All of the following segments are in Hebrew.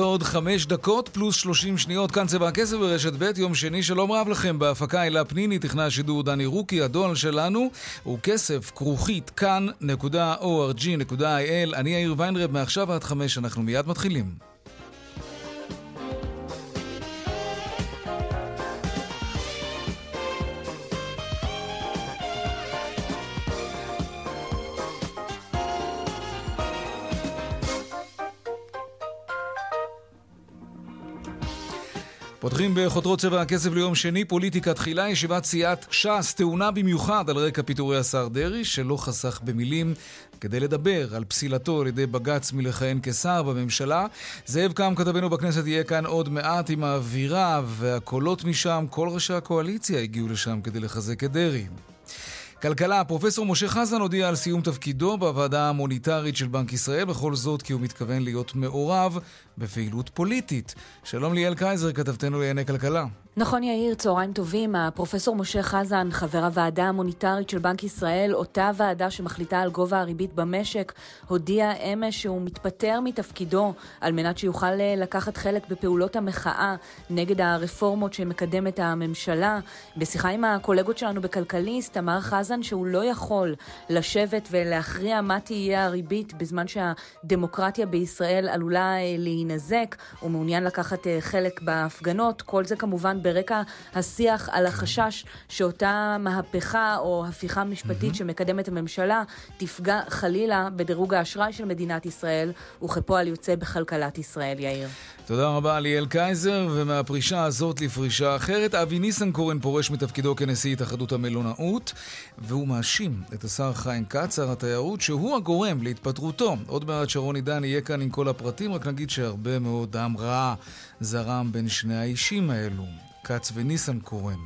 ועוד חמש דקות פלוס שלושים שניות, כאן צבע הכסף ברשת ב', יום שני, שלום רב לכם. בהפקה אלה פניני, תכנן השידור דני רוקי, הדואל שלנו הוא כסף כרוכית כאן.org.il. אני יאיר ויינרב, מעכשיו עד חמש, אנחנו מיד מתחילים. פותחים בחותרות צבע הכסף ליום שני, פוליטיקה תחילה, ישיבת סיעת ש"ס טעונה במיוחד על רקע פיטורי השר דרעי, שלא חסך במילים כדי לדבר על פסילתו על ידי בג"ץ מלכהן כשר בממשלה. זאב קם, כתבנו בכנסת, יהיה כאן עוד מעט עם האווירה והקולות משם. כל ראשי הקואליציה הגיעו לשם כדי לחזק את דרעי. כלכלה, פרופסור משה חזן הודיע על סיום תפקידו בוועדה המוניטרית של בנק ישראל, בכל זאת כי הוא מתכוון להיות מעורב בפעילות פוליטית. שלום ליאל קייזר, כתבתנו לענייני כלכלה. נכון יאיר, צהריים טובים. הפרופסור משה חזן, חבר הוועדה המוניטרית של בנק ישראל, אותה ועדה שמחליטה על גובה הריבית במשק, הודיע אמש שהוא מתפטר מתפקידו על מנת שיוכל אה, לקחת חלק בפעולות המחאה נגד הרפורמות שמקדמת הממשלה. בשיחה עם הקולגות שלנו בכלכליסט, אמר חזן שהוא לא יכול לשבת ולהכריע מה תהיה הריבית בזמן שהדמוקרטיה בישראל עלולה אה, להינזק. הוא מעוניין לקחת אה, חלק בהפגנות. כל זה כמובן ברקע השיח על החשש שאותה מהפכה או הפיכה משפטית mm-hmm. שמקדמת הממשלה תפגע חלילה בדירוג האשראי של מדינת ישראל, וכפועל יוצא בכלכלת ישראל, יאיר. תודה רבה ליאל קייזר, ומהפרישה הזאת לפרישה אחרת, אבי ניסנקורן פורש מתפקידו כנשיא התאחדות המלונאות, והוא מאשים את השר חיים כץ, שר התיירות, שהוא הגורם להתפטרותו. עוד מעט שרון עידן יהיה כאן עם כל הפרטים, רק נגיד שהרבה מאוד דם רע זרם בין שני האישים האלו. כץ וניסנקורן.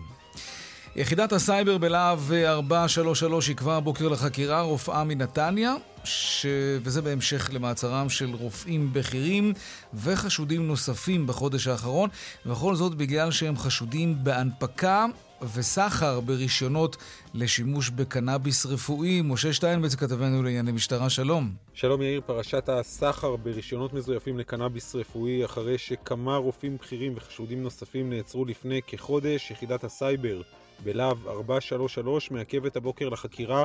יחידת הסייבר בלהב 433 עיכבה הבוקר לחקירה רופאה מנתניה, ש... וזה בהמשך למעצרם של רופאים בכירים וחשודים נוספים בחודש האחרון, וכל זאת בגלל שהם חשודים בהנפקה וסחר ברישיונות לשימוש בקנאביס רפואי. משה שטיינבץ כתבנו לענייני משטרה, שלום. שלום יאיר, פרשת הסחר ברישיונות מזויפים לקנאביס רפואי אחרי שכמה רופאים בכירים וחשודים נוספים נעצרו לפני כחודש, יחידת הסייבר בלהב 433 מעכבת הבוקר לחקירה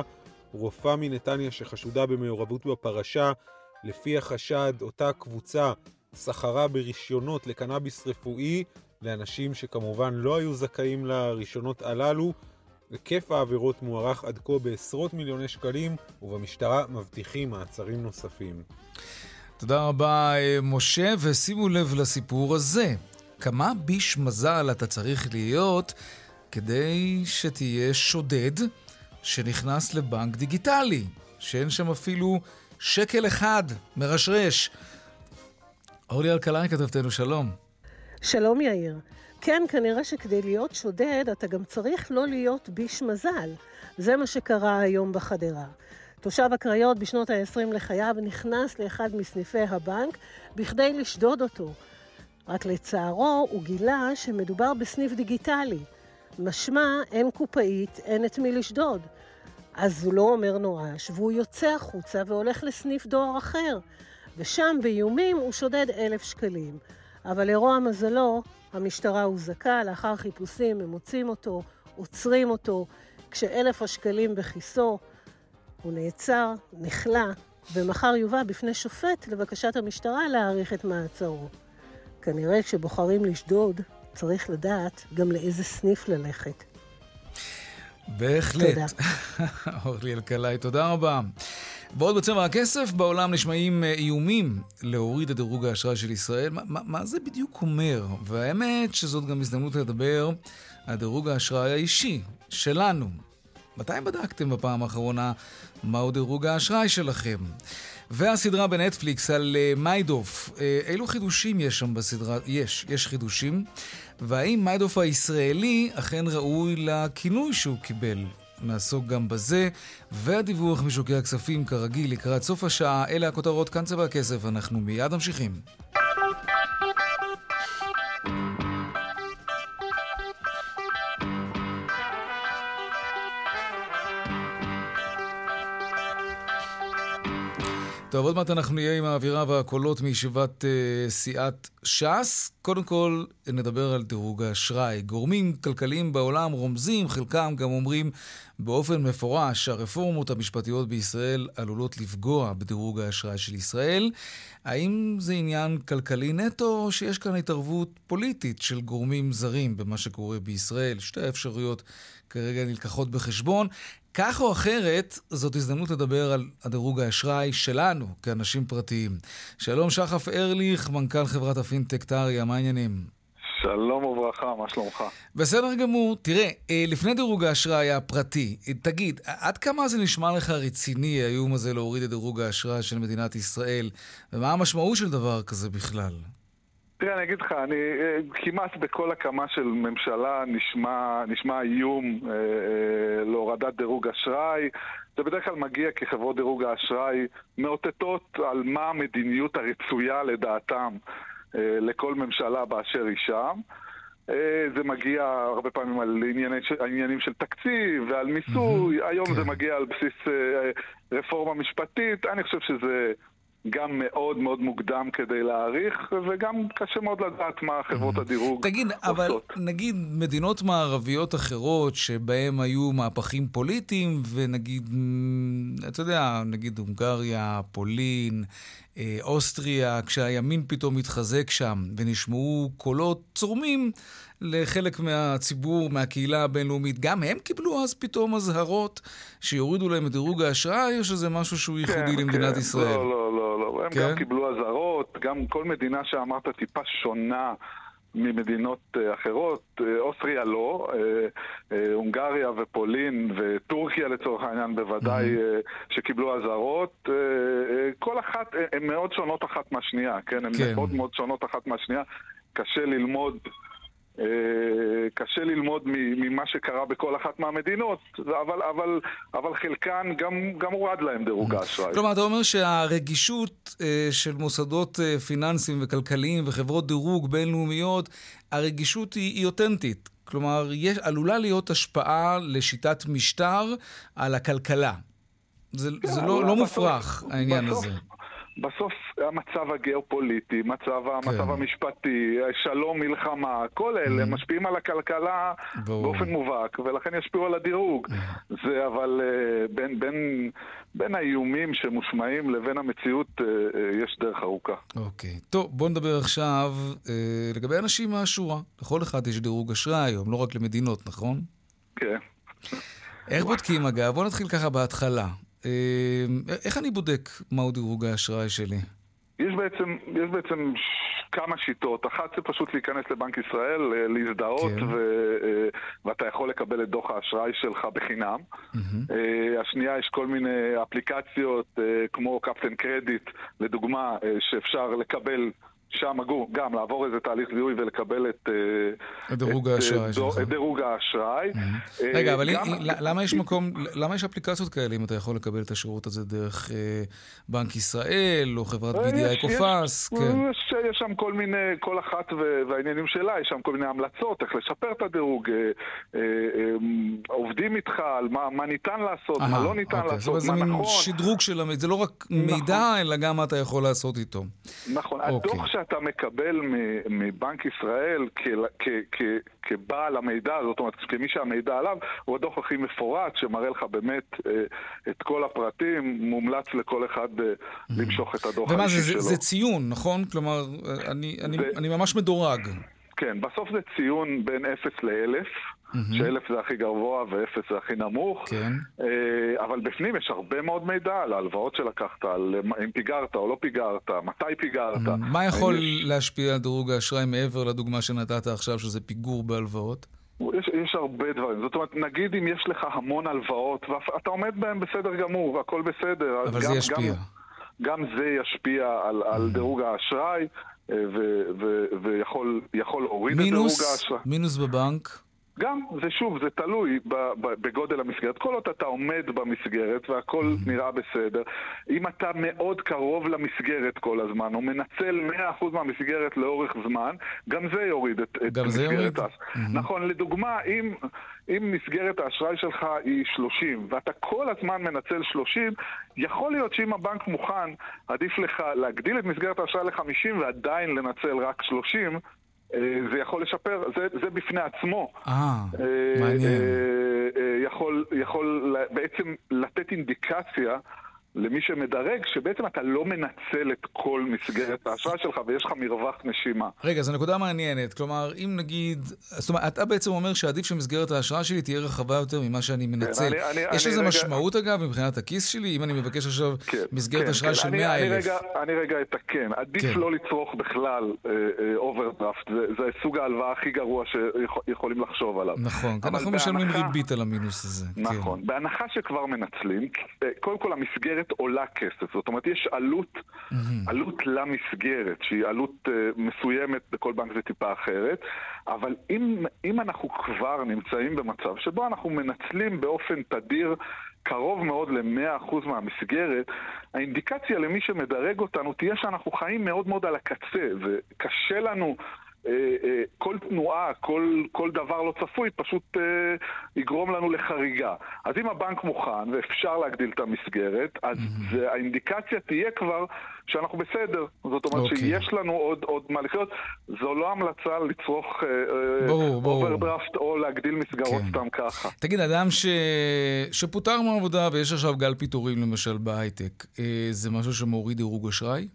רופאה מנתניה שחשודה במעורבות בפרשה. לפי החשד, אותה קבוצה סחרה ברישיונות לקנאביס רפואי לאנשים שכמובן לא היו זכאים לרישיונות הללו. היקף העבירות מוערך עד כה בעשרות מיליוני שקלים, ובמשטרה מבטיחים מעצרים נוספים. תודה רבה, אה, משה, ושימו לב לסיפור הזה. כמה ביש מזל אתה צריך להיות כדי שתהיה שודד שנכנס לבנק דיגיטלי, שאין שם אפילו שקל אחד מרשרש. אורלי אלקלעי כתבתנו, שלום. שלום יאיר. כן, כנראה שכדי להיות שודד אתה גם צריך לא להיות ביש מזל. זה מה שקרה היום בחדרה. תושב הקריות בשנות ה-20 לחייו נכנס לאחד מסניפי הבנק בכדי לשדוד אותו. רק לצערו הוא גילה שמדובר בסניף דיגיטלי. משמע אין קופאית, אין את מי לשדוד. אז הוא לא אומר נואש, והוא יוצא החוצה והולך לסניף דואר אחר. ושם באיומים הוא שודד אלף שקלים. אבל לרוע מזלו, המשטרה הוזעקה, לאחר חיפושים הם מוצאים אותו, עוצרים אותו, כשאלף השקלים בכיסו, הוא נעצר, נכלא, ומחר יובא בפני שופט לבקשת המשטרה להאריך את מעצרו. כנראה כשבוחרים לשדוד, צריך לדעת גם לאיזה סניף ללכת. בהחלט. תודה. אורלי אלקלעי, תודה רבה. בעוד בצבע הכסף, בעולם נשמעים אה, איומים להוריד את דירוג האשראי של ישראל. מה, מה, מה זה בדיוק אומר? והאמת שזאת גם הזדמנות לדבר על דירוג האשראי האישי שלנו. מתי בדקתם בפעם האחרונה מהו דירוג האשראי שלכם? והסדרה בנטפליקס על uh, מיידוף, uh, אילו חידושים יש שם בסדרה? יש, יש חידושים. והאם מיידוף הישראלי אכן ראוי לכינוי שהוא קיבל? נעסוק גם בזה, והדיווח משוקי הכספים כרגיל לקראת סוף השעה. אלה הכותרות כאן צבע הכסף, אנחנו מיד ממשיכים. טוב, עוד מעט אנחנו נהיה עם האווירה והקולות מישיבת uh, סיעת ש"ס. קודם כל, נדבר על דירוג האשראי. גורמים כלכליים בעולם רומזים, חלקם גם אומרים באופן מפורש שהרפורמות המשפטיות בישראל עלולות לפגוע בדירוג האשראי של ישראל. האם זה עניין כלכלי נטו, או שיש כאן התערבות פוליטית של גורמים זרים במה שקורה בישראל? שתי האפשרויות כרגע נלקחות בחשבון. כך או אחרת, זאת הזדמנות לדבר על הדירוג האשראי שלנו כאנשים פרטיים. שלום שחף ארליך, מנכ"ל חברת הפינטק טריה, מה העניינים? שלום וברכה, מה שלומך? בסדר גמור. תראה, אה, לפני דירוג האשראי הפרטי, אה, תגיד, עד כמה זה נשמע לך רציני, האיום הזה להוריד את דירוג האשראי של מדינת ישראל, ומה המשמעות של דבר כזה בכלל? תראה, אני אגיד לך, אני אה, כמעט בכל הקמה של ממשלה נשמע, נשמע איום אה, אה, להורדת דירוג אשראי. זה בדרך כלל מגיע כי חברות דירוג האשראי מאותתות על מה המדיניות הרצויה לדעתם אה, לכל ממשלה באשר היא שם. אה, זה מגיע הרבה פעמים על ענייני, עניינים של תקציב ועל מיסוי, היום כן. זה מגיע על בסיס אה, רפורמה משפטית, אני חושב שזה גם מאוד מאוד מוקדם כדי להעריך, וגם קשה מאוד לדעת מה חברות הדירוג תגיד, עושות. אבל נגיד מדינות מערביות אחרות שבהן היו מהפכים פוליטיים, ונגיד, אתה יודע, נגיד הונגריה, פולין, אה, אוסטריה, כשהימין פתאום התחזק שם, ונשמעו קולות צורמים לחלק מהציבור, מהקהילה הבינלאומית, גם הם קיבלו אז פתאום אזהרות שיורידו להם את דירוג האשראי, או שזה משהו שהוא ייחודי כן, למדינת כן. ישראל? לא, לא, לא, לא. הם כן? גם קיבלו אזהרות, גם כל מדינה שאמרת טיפה שונה. ממדינות אה, אחרות, אה, אוסטריה לא, אה, הונגריה ופולין וטורקיה לצורך העניין בוודאי mm-hmm. שקיבלו אזהרות, כל אחת, הן מאוד שונות אחת מהשנייה, כן? הן כן. מאוד מאוד שונות אחת מהשנייה, קשה ללמוד קשה ללמוד ממה שקרה בכל אחת מהמדינות, אבל, אבל, אבל חלקן גם, גם הורד להם דירוג האשראי. כלומר, אתה אומר שהרגישות אה, של מוסדות אה, פיננסיים וכלכליים וחברות דירוג בינלאומיות, הרגישות היא, היא אותנטית. כלומר, יש, עלולה להיות השפעה לשיטת משטר על הכלכלה. זה, כן, זה לא, לא מופרך, העניין בסוף, הזה. בסוף המצב הגיאופוליטי, מצב, כן. המצב המשפטי, שלום, מלחמה, כל אלה mm. משפיעים על הכלכלה בוא. באופן מובהק, ולכן ישפיעו על הדירוג. Mm. זה אבל uh, בין, בין, בין האיומים שמושמעים לבין המציאות uh, uh, יש דרך ארוכה. אוקיי. טוב, בוא נדבר עכשיו לגבי אנשים מהשורה. לכל אחד יש דירוג אשראי היום, לא רק למדינות, נכון? כן. איך בודקים אגב? בוא נתחיל ככה בהתחלה. אמ, איך אני בודק מהו דירוג האשראי שלי? יש בעצם, יש בעצם כמה שיטות. אחת זה פשוט להיכנס לבנק ישראל, אה, להזדהות, כן. ו, אה, ואתה יכול לקבל את דוח האשראי שלך בחינם. Mm-hmm. השנייה, יש כל מיני אפליקציות כמו קפטן קרדיט, לדוגמה, שאפשר לקבל שם גם לעבור איזה תהליך זיהוי ולקבל את... אה, דירוג האשראי שלך. את דירוג האשראי. Mm-hmm. רגע, אבל למה יש מקום, למה יש אפליקציות כאלה אם אתה יכול לקבל את השירות הזה דרך אה, בנק ישראל או חברת BDI קופס? כן. יש שם כל מיני, כל אחת והעניינים שלה, יש שם כל מיני המלצות, איך לשפר את הדירוג, עובדים איתך על מה ניתן לעשות, מה לא ניתן אוקיי, לעשות, מה נכון. זה שדרוג של זה לא רק מידע, נכון. אלא גם מה אתה יכול לעשות איתו. נכון, הדוח אוקיי. שאתה מקבל מבנק ישראל כבעל המידע, זאת אומרת, כמי שהמידע עליו, הוא הדוח הכי מפורט, שמראה לך באמת אה, את כל הפרטים, מומלץ לכל אחד אה, למשוך את הדוח האישי שלו. ומה, זה ציון, נכון? כלומר, אני ממש מדורג. כן, בסוף זה ציון בין 0 ל-1000. Mm-hmm. שאלף זה הכי גבוה ואפס זה הכי נמוך. כן. אה, אבל בפנים יש הרבה מאוד מידע על ההלוואות שלקחת, על אם פיגרת או לא פיגרת, מתי פיגרת. Mm-hmm. מה יכול יש... להשפיע על דירוג האשראי מעבר לדוגמה שנתת עכשיו, שזה פיגור בהלוואות? יש, יש הרבה דברים. זאת אומרת, נגיד אם יש לך המון הלוואות, ואתה עומד בהן בסדר גמור, והכל בסדר. אבל גם, זה ישפיע. גם, גם זה ישפיע על, על mm. דירוג האשראי, אה, ויכול להוריד את דירוג האשראי. מינוס בבנק? גם, זה שוב, זה תלוי בגודל המסגרת. כל עוד אתה עומד במסגרת והכל mm-hmm. נראה בסדר, אם אתה מאוד קרוב למסגרת כל הזמן, או מנצל 100% מהמסגרת לאורך זמן, גם זה יוריד את, את יוריד? האס... Mm-hmm. נכון, לדוגמה, אם, אם מסגרת האשראי שלך היא 30, ואתה כל הזמן מנצל 30, יכול להיות שאם הבנק מוכן, עדיף לך להגדיל את מסגרת האשראי ל-50 ועדיין לנצל רק 30, אה, זה יכול לשפר, זה, זה בפני עצמו. אה, אה מעניין. אה, יכול, יכול בעצם לתת אינדיקציה למי שמדרג, שבעצם אתה לא מנצל את כל מסגרת האשראי שלך ויש לך מרווח נשימה. רגע, זו נקודה מעניינת. כלומר, אם נגיד... זאת אומרת, אתה בעצם אומר שעדיף שמסגרת האשראי שלי תהיה רחבה יותר ממה שאני כן, מנצל. כן, אני, יש לזה רגע... משמעות, אגב, מבחינת הכיס שלי? אם אני מבקש עכשיו כן, מסגרת כן, אשראי כן, של 100 אלף. אני רגע אתקן. עדיף כן. לא לצרוך בכלל אוברדרפט. אה, אה, זה, זה סוג ההלוואה הכי גרוע שיכולים לחשוב עליו. נכון, אנחנו משלמים ריבית על המינוס הזה. נכון. כן. בהנחה שכבר מנצלים, אה, קודם כל המסגרת... המסגרת עולה כסף. זאת אומרת, יש עלות, mm-hmm. עלות למסגרת, שהיא עלות uh, מסוימת, בכל בנק זה טיפה אחרת, אבל אם, אם אנחנו כבר נמצאים במצב שבו אנחנו מנצלים באופן תדיר קרוב מאוד ל-100% מהמסגרת, האינדיקציה למי שמדרג אותנו תהיה שאנחנו חיים מאוד מאוד על הקצה, וקשה לנו... אה, אה, כל תנועה, כל, כל דבר לא צפוי, פשוט אה, יגרום לנו לחריגה. אז אם הבנק מוכן ואפשר להגדיל את המסגרת, אז mm-hmm. זה, האינדיקציה תהיה כבר שאנחנו בסדר. זאת אומרת okay. אוקיי. שיש לנו עוד, עוד מה לחיות. זו לא המלצה לצרוך אוברדרפט או להגדיל מסגרות. כן. סתם ככה. תגיד, אדם ש... שפוטר מעבודה ויש עכשיו גל פיטורים למשל בהייטק, זה משהו שמוריד דירוג אשראי?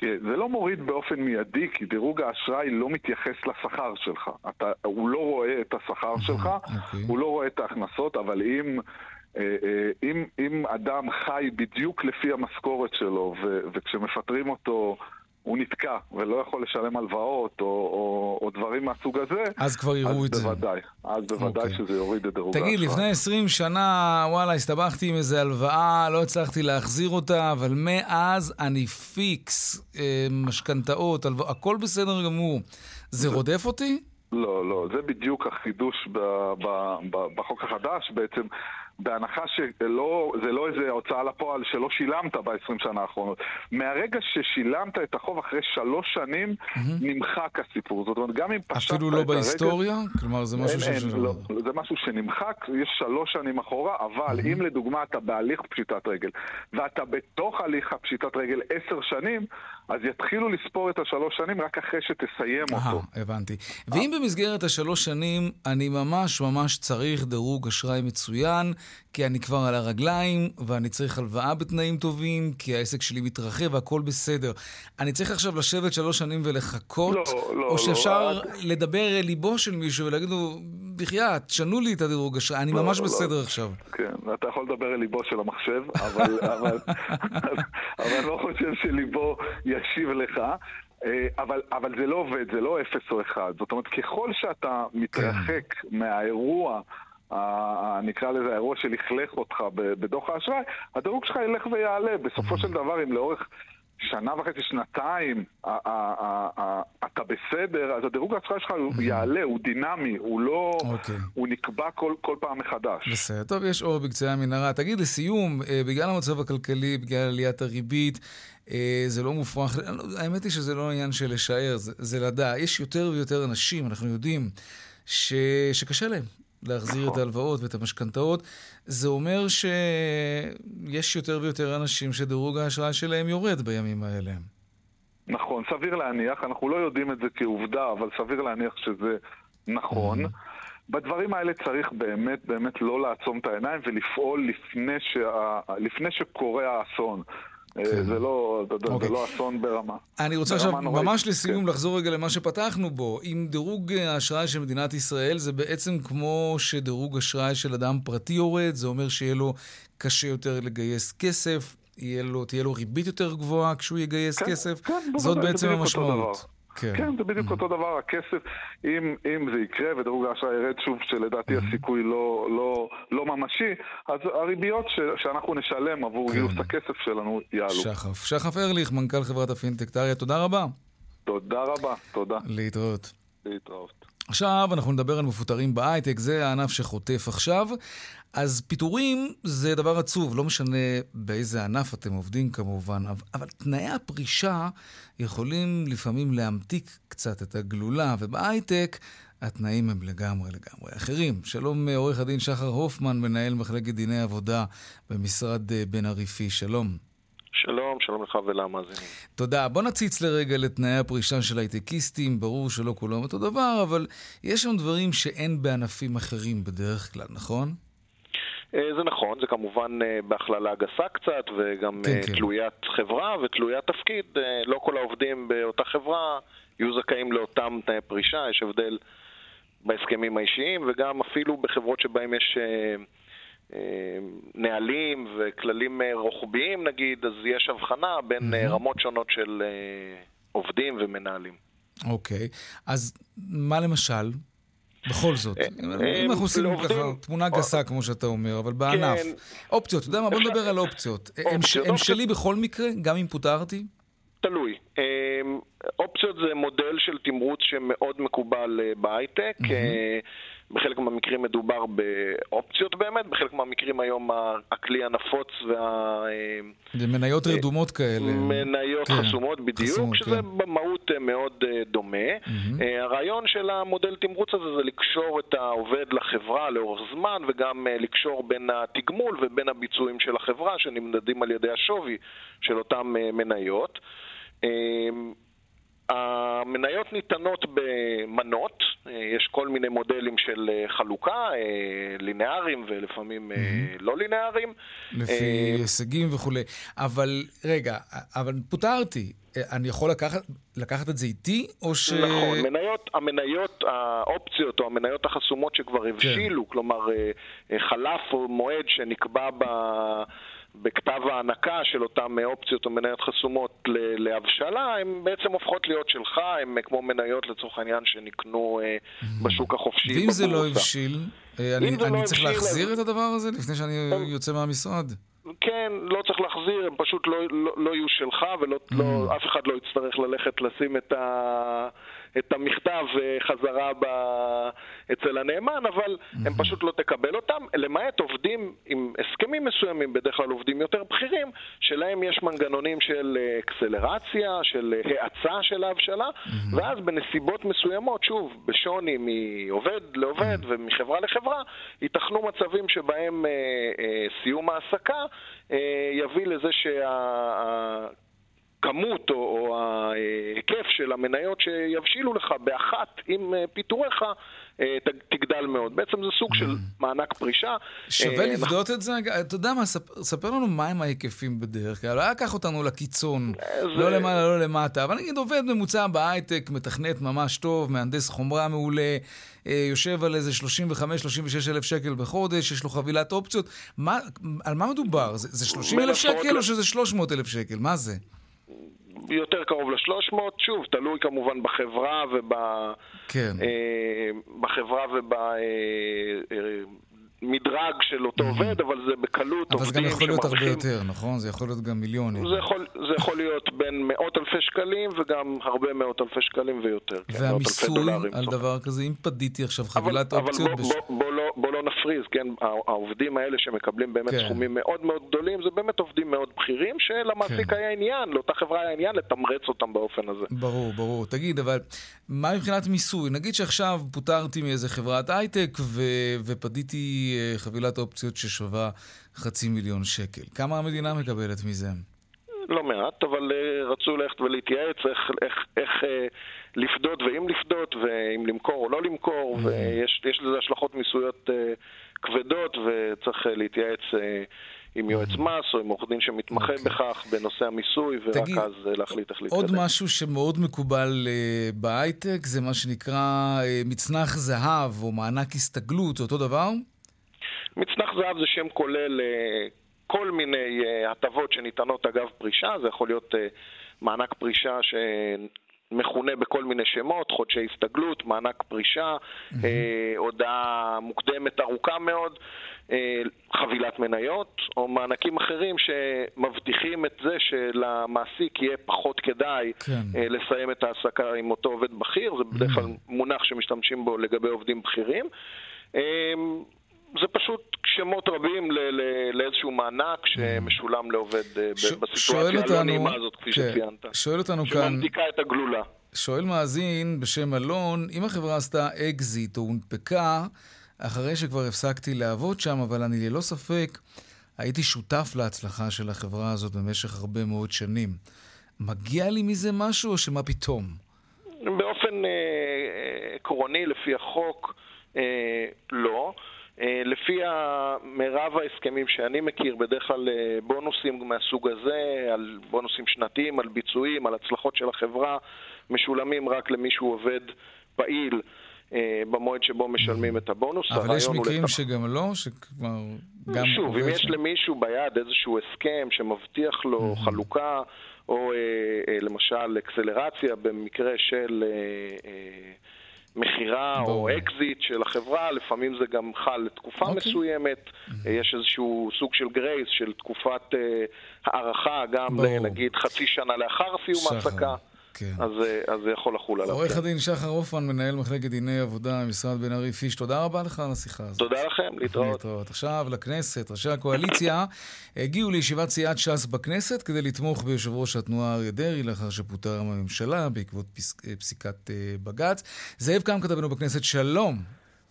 זה לא מוריד באופן מיידי, כי דירוג האשראי לא מתייחס לשכר שלך. אתה, הוא לא רואה את השכר שלך, okay. אוקיי. הוא לא רואה את ההכנסות, אבל אם, אה, אה, אם, אם אדם חי בדיוק לפי המשכורת שלו, ו, וכשמפטרים אותו הוא נתקע ולא יכול לשלם הלוואות או, או, או דברים מהסוג הזה, אז כבר יראו את זה. בוודאי, אז בוודאי okay. אוקיי. שזה יוריד את דירוג. תגיד, לפני 20 שנה, וואלה, הסתבכתי עם איזה הלוואה, לא הצלחתי להחזיר אותה, אבל מאז אני פיקס, אה, משכנתאות, הלוואות, הכל בסדר גמור. זה, זה רודף אותי? לא, לא, זה בדיוק החידוש ב, ב, ב, בחוק החדש בעצם. בהנחה שזה לא איזה הוצאה לפועל שלא שילמת ב-20 שנה האחרונות. מהרגע ששילמת את החוב אחרי שלוש שנים, mm-hmm. נמחק הסיפור. זאת אומרת, גם אם פשטת אפילו לא בהיסטוריה? כלומר, זה משהו אין, ש... אין, לא, זה משהו שנמחק, יש שלוש שנים אחורה, אבל mm-hmm. אם לדוגמה אתה בהליך פשיטת רגל, ואתה בתוך הליך הפשיטת רגל עשר שנים, אז יתחילו לספור את השלוש שנים רק אחרי שתסיים Aha, אותו. הבנתי. ואם במסגרת השלוש שנים אני ממש ממש צריך דירוג אשראי מצוין, כי אני כבר על הרגליים, ואני צריך הלוואה בתנאים טובים, כי העסק שלי מתרחב והכל בסדר. אני צריך עכשיו לשבת שלוש שנים ולחכות? לא, לא, או שאפשר לא, לדבר אל ליבו של מישהו ולהגיד לו, בחייאת, שנו לי את הדירוג אשראי, אני לא, ממש לא, בסדר לא. עכשיו. כן, אתה יכול לדבר אל ליבו של המחשב, אבל, אבל, אבל אני לא חושב שליבו ישיב לך. אה, אבל, אבל זה לא עובד, זה לא אפס או אחד. זאת אומרת, ככל שאתה מתרחק כן. מהאירוע נקרא לזה האירוע שלכלך אותך בדוח האשראי, הדירוג שלך ילך ויעלה. בסופו של דבר, אם לאורך שנה וחצי, שנתיים, אתה בסדר, אז הדירוג האשראי שלך הוא יעלה, הוא דינמי, הוא לא... אוקיי. הוא נקבע כל, פעם מחדש. בסדר. טוב, יש אור בקצה המנהרה. תגיד, לסיום, אה, בגלל המצב הכלכלי, בגלל עליית הריבית, אה, זה לא מופרך. האמת היא שזה לא עניין של לשער, זה, זה לדע. יש יותר ויותר אנשים, אנחנו יודעים, ש... שקשה להם. להחזיר נכון. את ההלוואות ואת המשכנתאות, זה אומר שיש יותר ויותר אנשים שדירוג האשראי שלהם יורד בימים האלה. נכון, סביר להניח, אנחנו לא יודעים את זה כעובדה, אבל סביר להניח שזה נכון. Mm-hmm. בדברים האלה צריך באמת באמת לא לעצום את העיניים ולפעול לפני, שה... לפני שקורה האסון. אה, כן. זה לא, זה אוקיי. לא אסון ברמה. אני רוצה עכשיו, ממש לסיום, כן. לחזור רגע למה שפתחנו בו. עם דירוג האשראי של מדינת ישראל, זה בעצם כמו שדירוג אשראי של אדם פרטי יורד, זה אומר שיהיה לו קשה יותר לגייס כסף, לו, תהיה לו ריבית יותר גבוהה כשהוא יגייס כן, כסף. כן, זאת בעצם המשמעות. כן, כן זה בדיוק mm-hmm. אותו דבר, הכסף, אם, אם זה יקרה ודירוג האשראי ירד שוב, שלדעתי mm-hmm. הסיכוי לא, לא, לא ממשי, אז הריביות ש, שאנחנו נשלם עבור כן. גיוס הכסף שלנו יעלו. שחף. שחף ארליך, מנכ"ל חברת הפינטק טריה, תודה רבה. תודה רבה, תודה. להתראות. להתראות. עכשיו אנחנו נדבר על מפוטרים בהייטק, זה הענף שחוטף עכשיו. אז פיטורים זה דבר עצוב, לא משנה באיזה ענף אתם עובדים כמובן, אבל תנאי הפרישה יכולים לפעמים להמתיק קצת את הגלולה, ובהייטק התנאים הם לגמרי לגמרי אחרים. שלום עורך הדין שחר הופמן, מנהל מחלקת דיני עבודה במשרד אה, בן אריפי, שלום. שלום, שלום לך ולמאזינים. תודה. בוא נציץ לרגע לתנאי הפרישה של הייטקיסטים. ברור שלא כולם אותו דבר, אבל יש שם דברים שאין בענפים אחרים בדרך כלל, נכון? אה, זה נכון, זה כמובן אה, בהכללה גסה קצת, וגם כן, כן. תלוית חברה ותלוית תפקיד. לא כל העובדים באותה חברה יהיו זכאים לאותם תנאי פרישה, יש הבדל בהסכמים האישיים, וגם אפילו בחברות שבהן יש... אה, נהלים וכללים אה, רוחביים נגיד, אז יש הבחנה בין mm-hmm. רמות שונות של עובדים ומנהלים. אוקיי, okay. אז מה למשל? בכל זאת, אם אנחנו עושים ככה תמונה גסה, כמו שאתה אומר, אבל בענף. כן. אופציות, אתה יודע מה? בוא נדבר על אופציות. הם שלי בכל מקרה, גם אם פוטרתי? תלוי. אופציות זה מודל של תמרוץ שמאוד מקובל בהייטק. בחלק מהמקרים מדובר באופציות באמת, בחלק מהמקרים היום הכלי הנפוץ וה... זה מניות רדומות כאלה. מניות כן, חסומות בדיוק, חסומות, שזה כן. במהות אה, מאוד אה, דומה. Mm-hmm. הרעיון של המודל תמרוץ הזה זה לקשור את העובד לחברה לאורך זמן, וגם לקשור בין התגמול ובין הביצועים של החברה, שנמדדים על ידי השווי של אותן מניות. המניות ניתנות במנות, יש כל מיני מודלים של אה, חלוקה, אה, לינאריים ולפעמים mm-hmm. לא לינאריים. לפי הישגים וכולי. אבל רגע, אבל פוטרתי. אני יכול לקחת, לקחת את זה איתי, או ש... נכון, מניות, המניות, האופציות או המניות החסומות שכבר כן. הבשילו, כן. כלומר חלף מועד שנקבע ב... בכתב ההענקה של אותן אופציות או מניות חסומות להבשלה, הן בעצם הופכות להיות שלך, הן כמו מניות לצורך העניין שנקנו אה, בשוק החופשי. ואם זה לא הבשיל, אה, אני, אני לא צריך להחזיר את הדבר הזה לפני שאני יוצא מהמשרד? כן, לא צריך להחזיר, הם פשוט לא, לא, לא יהיו שלך, ואף לא, אחד לא יצטרך ללכת לשים את ה... את המכתב אה, חזרה ב... אצל הנאמן, אבל הם פשוט לא תקבל אותם, למעט עובדים עם הסכמים מסוימים, בדרך כלל עובדים יותר בכירים, שלהם יש מנגנונים של אה, אקסלרציה, של אה, האצה של ההבשלה, ואז בנסיבות מסוימות, שוב, בשוני מעובד לעובד ומחברה לחברה, ייתכנו מצבים שבהם סיום העסקה יביא לזה שה... הכמות או, או ההיקף של המניות שיבשילו לך באחת עם אה, פיטוריך אה, תגדל מאוד. בעצם זה סוג של mm. מענק פרישה. שווה אה, לבדות את זה? אתה יודע מה, ספר לנו מהם ההיקפים בדרך כלל. לא לקח אותנו לקיצון, לא למעלה, לא למטה. אבל נגיד עובד ממוצע בהייטק, מתכנת ממש טוב, מהנדס חומרה מעולה, יושב על איזה 35-36 אלף שקל בחודש, יש לו חבילת אופציות. על מה מדובר? זה 30 אלף שקל או שזה 300 אלף שקל? מה זה? יותר קרוב ל-300, שוב, תלוי כמובן בחברה וב... כן. אה, בחברה וב... אה, אה, מדרג של אותו עובד, אבל זה בקלות אבל זה גם יכול להיות הרבה יותר, נכון? זה יכול להיות גם מיליונים. זה יכול, זה יכול להיות בין מאות אלפי שקלים וגם הרבה מאות אלפי שקלים ויותר. כן, והמיסוי על דבר כזה, אם פדיתי עכשיו חבילת אופציות... אבל בוא, בש... בוא, בוא, נפריז, כן? העובדים האלה שמקבלים באמת כן. סכומים מאוד מאוד גדולים, זה באמת עובדים מאוד בכירים, שלמעסיק כן. היה עניין, לאותה חברה היה עניין לתמרץ אותם באופן הזה. ברור, ברור. תגיד, אבל מה מבחינת מיסוי? נגיד שעכשיו פוטרתי מאיזה חברת הייטק ו... ופדיתי אה, חבילת אופציות ששווה חצי מיליון שקל. כמה המדינה מקבלת מזה? לא מעט, אבל uh, רצו ללכת ולהתייעץ איך, איך, איך uh, לפדות ואם לפדות, ואם למכור או לא למכור, mm-hmm. ויש לזה השלכות מיסויות uh, כבדות, וצריך להתייעץ עם יועץ mm-hmm. מס או עם עורך דין שמתמחה okay. אוקיי. בכך בנושא המיסוי, ורק תגיד, אז להחליט איך להתקדם. עוד משהו שמאוד מקובל uh, בהייטק, זה מה שנקרא uh, מצנח זהב או מענק הסתגלות, זה אותו דבר? מצנח זהב זה שם כולל uh, כל מיני uh, הטבות שניתנות אגב פרישה, זה יכול להיות uh, מענק פרישה מכונה בכל מיני שמות, חודשי הסתגלות, מענק פרישה, mm-hmm. הודעה מוקדמת ארוכה מאוד. אה, חבילת מניות, או מענקים אחרים שמבטיחים את זה שלמעסיק יהיה פחות כדאי כן. אה, לסיים את ההעסקה עם אותו עובד בכיר, זה בדרך כלל מונח שמשתמשים בו לגבי עובדים בכירים. אה, זה פשוט שמות רבים לאיזשהו מענק שמשולם לעובד בסיטואציה הלא נעימה הזאת, כפי כן. שציינת. שואל אותנו כאן... שממתיקה את הגלולה. שואל מאזין בשם אלון, אם החברה עשתה אקזיט או הונפקה, אחרי שכבר הפסקתי לעבוד שם, אבל אני ללא ספק הייתי שותף להצלחה של החברה הזאת במשך הרבה מאוד שנים. מגיע לי מזה משהו, או שמה פתאום? באופן אה, עקרוני, לפי החוק, אה, לא. אה, לפי מירב ההסכמים שאני מכיר, בדרך כלל אה, בונוסים מהסוג הזה, על בונוסים שנתיים, על ביצועים, על הצלחות של החברה, משולמים רק למי שהוא עובד פעיל. אה, במועד שבו משלמים את הבונוס. אבל יש מקרים לתח... שגם לא, שכבר גם... שוב, אם יש. למישהו ביד איזשהו הסכם שמבטיח לו. חלוקה, או למשל אקסלרציה במקרה של... אה, אה, מכירה או אקזיט של החברה, לפעמים זה גם חל לתקופה אוקיי. אוקיי. מסוימת, ממ-הממ. יש איזשהו סוג של grace, של תקופת אה, הארכה, גם נגיד חצי שנה לאחר סיום ההעסקה. כן. אז, אה, אז זה יכול לחול עליו. עורך כן. הדין שחר הופמן, מנהל מחלקת דיני עבודה במשרד בן ארי פיש, תודה רבה לך על השיחה הזאת. תודה לכם, להתראות. להתראות. עכשיו לכנסת, ראשי הקואליציה הגיעו לישיבת סיעת ש"ס בכנסת כדי לתמוך ביושב ראש התנועה אריה דרעי לאחר שפוטר מהממשלה בעקבות פסק, אה, פסיקת אה, בג"ץ. זאב קם כתבנו בכנסת, שלום.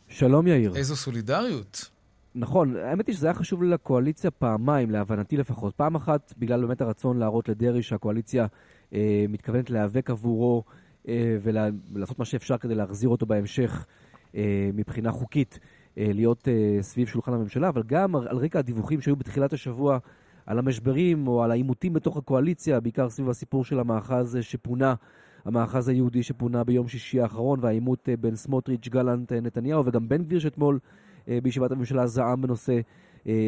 שלום יאיר. איזו סולידריות. נכון, האמת היא שזה היה חשוב לקואליציה פעמיים, להבנתי לפחות. פעם אחת, בגלל באמת הרצון להראות לדרעי שהקואליציה אה, מתכוונת להיאבק עבורו אה, ולעשות מה שאפשר כדי להחזיר אותו בהמשך אה, מבחינה חוקית, אה, להיות אה, סביב שולחן הממשלה, אבל גם על רקע הדיווחים שהיו בתחילת השבוע על המשברים או על העימותים בתוך הקואליציה, בעיקר סביב הסיפור של המאחז שפונה. המאחז היהודי שפונה ביום שישי האחרון והעימות אה, בין סמוטריץ', גלנט, אה, נתניהו וגם בן גביר שאתמול אה, בישיבת הממשלה זעם בנושא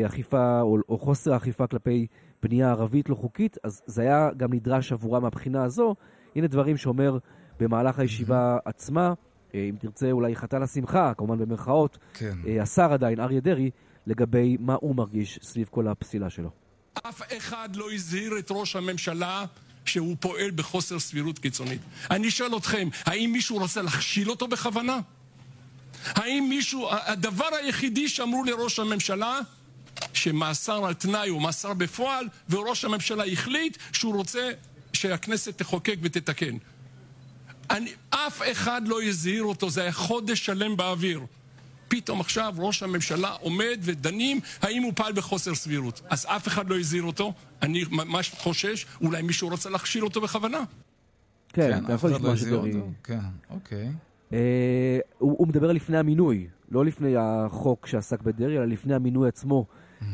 אכיפה או, או חוסר אכיפה כלפי בנייה ערבית לא חוקית, אז זה היה גם נדרש עבורה מהבחינה הזו. הנה דברים שאומר במהלך הישיבה עצמה, אם תרצה אולי חתן השמחה, כמובן במרכאות, כן. השר עדיין, אריה דרעי, לגבי מה הוא מרגיש סביב כל הפסילה שלו. אף אחד לא הזהיר את ראש הממשלה שהוא פועל בחוסר סבירות קיצונית. אני שואל אתכם, האם מישהו רוצה להכשיל אותו בכוונה? האם מישהו, הדבר היחידי שאמרו לראש הממשלה, שמאסר על תנאי הוא מאסר בפועל, וראש הממשלה החליט שהוא רוצה שהכנסת תחוקק ותתקן. אני, אף אחד לא הזהיר אותו, זה היה חודש שלם באוויר. פתאום עכשיו ראש הממשלה עומד ודנים האם הוא פעל בחוסר סבירות. אז אף אחד לא הזהיר אותו, אני ממש חושש, אולי מישהו רוצה להכשיל אותו בכוונה. כן, אתה יכול לשמוע שדרי. כן, אוקיי. אה, הוא מדבר לפני המינוי, לא לפני החוק שעסק בדרעי, אלא לפני המינוי עצמו.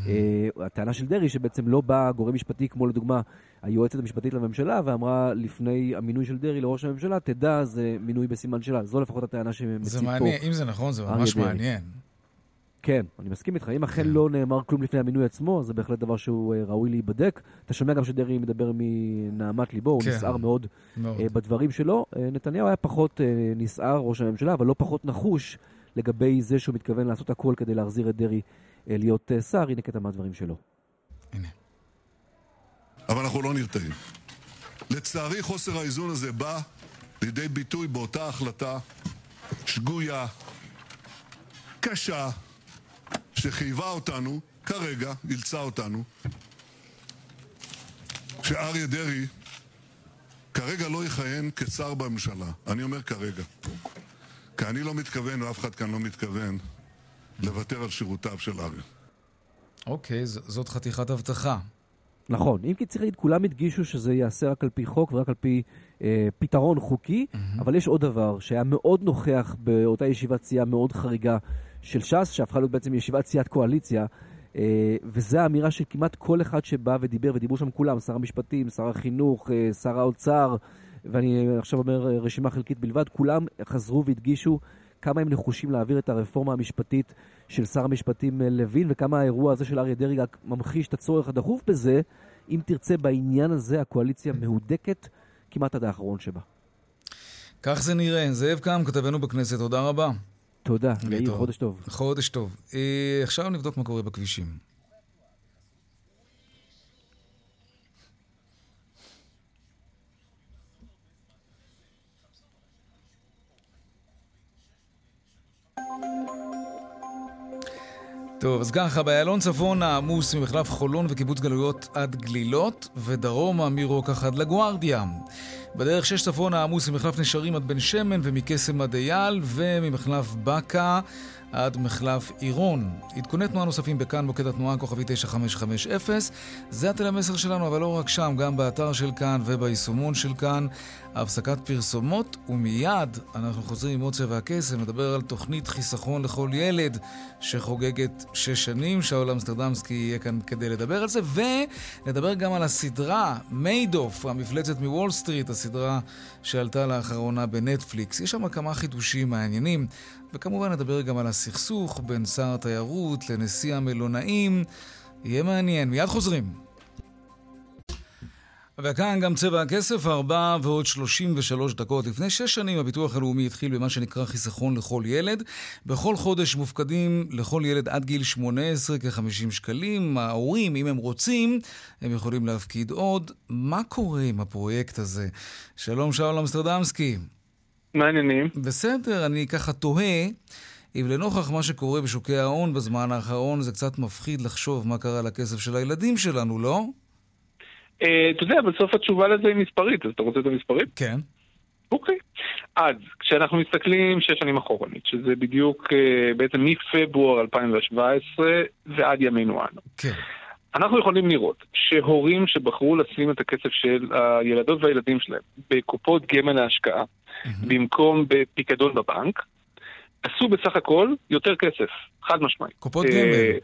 אה, הטענה של דרעי שבעצם לא בא גורם משפטי כמו לדוגמה היועצת המשפטית לממשלה ואמרה לפני המינוי של דרעי לראש הממשלה, תדע, זה מינוי בסימן שלה. זו לפחות הטענה שמציג פה. מעניין, אם זה נכון, זה ממש מעניין. כן, אני מסכים איתך. אם אכן כן. לא נאמר כלום לפני המינוי עצמו, זה בהחלט דבר שהוא אה, ראוי להיבדק. אתה שומע גם שדרעי מדבר מנהמת ליבו, הוא כן. נסער מאוד, uh, בדברים שלו. Uh, נתניהו היה פחות נסער, ראש הממשלה, אבל לא פחות נחוש לגבי זה שהוא מתכוון לעשות הכל כדי להחזיר את דרעי להיות שר. הנה קטע מהדברים שלו. הנה. אבל אנחנו לא נרתעים. לצערי חוסר האיזון הזה בא לידי ביטוי באותה החלטה שגויה, קשה, שחייבה אותנו, כרגע, אילצה אותנו, שאריה דרעי כרגע לא יכהן כשר בממשלה. אני אומר כרגע. כי אני לא מתכוון, ואף אחד כאן לא מתכוון, לוותר על שירותיו של אריה. אוקיי, זאת חתיכת הבטחה. נכון, אם כי צריך להגיד, כולם הדגישו שזה ייעשה רק על פי חוק ורק על פי אה, פתרון חוקי, mm-hmm. אבל יש עוד דבר שהיה מאוד נוכח באותה ישיבת סיעה מאוד חריגה של ש"ס, שהפכה להיות בעצם ישיבת סיעת קואליציה, אה, וזו האמירה של כמעט כל אחד שבא ודיבר, ודיברו שם כולם, שר המשפטים, שר החינוך, אה, שר האוצר, ואני עכשיו אומר אה, רשימה חלקית בלבד, כולם חזרו והדגישו כמה הם נחושים להעביר את הרפורמה המשפטית של שר המשפטים לוין, וכמה האירוע הזה של אריה דרעי רק ממחיש את הצורך הדחוף בזה. אם תרצה, בעניין הזה הקואליציה מהודקת כמעט עד האחרון שבה. כך זה נראה. זאב קם, כתבנו בכנסת, תודה רבה. תודה, יאיר. חודש טוב. חודש טוב. אה, עכשיו נבדוק מה קורה בכבישים. טוב, אז ככה, באיילון צפונה עמוס ממחלף חולון וקיבוץ גלויות עד גלילות, ודרומה מרוקח עד לגוארדיה. בדרך שש צפונה עמוס ממחלף נשרים עד בן שמן ומקסם עד אייל, וממחלף בקה עד מחלף עירון. עדכוני תנועה נוספים בכאן מוקד התנועה כוכבי 9550. זה הטלמסר שלנו, אבל לא רק שם, גם באתר של כאן וביישומון של כאן. הפסקת פרסומות, ומיד אנחנו חוזרים עם עוד צבע הקסם, נדבר על תוכנית חיסכון לכל ילד שחוגגת שש שנים. שאול אמסטרדמסקי יהיה כאן כדי לדבר על זה, ונדבר גם על הסדרה מיידוף, המפלצת מוול סטריט, הסדרה שעלתה לאחרונה בנטפליקס. יש שם כמה חידושים מעניינים, וכמובן נדבר גם על הסכסוך בין שר התיירות לנשיא המלונאים. יהיה מעניין. מיד חוזרים. וכאן גם צבע הכסף, ארבע ועוד 33 דקות. לפני שש שנים הביטוח הלאומי התחיל במה שנקרא חיסכון לכל ילד. בכל חודש מופקדים לכל ילד עד גיל 18 כ-50 שקלים. ההורים, אם הם רוצים, הם יכולים להפקיד עוד. מה קורה עם הפרויקט הזה? שלום, שאול אמסטרדמסקי. מה העניינים? בסדר, אני ככה תוהה. אם לנוכח מה שקורה בשוקי ההון בזמן האחרון, זה קצת מפחיד לחשוב מה קרה לכסף של הילדים שלנו, לא? אה, אתה יודע, בסוף התשובה לזה היא מספרית, אז אתה רוצה את המספרים? כן. אוקיי. אז, כשאנחנו מסתכלים שש שנים אחורנית, שזה בדיוק אה, בעצם מפברואר 2017 ועד ימינו אנו. כן. אנחנו יכולים לראות שהורים שבחרו לשים את הכסף של הילדות והילדים שלהם בקופות גמל להשקעה, במקום בפיקדון בבנק, עשו בסך הכל יותר כסף, חד משמעית. קופות אה, גמל.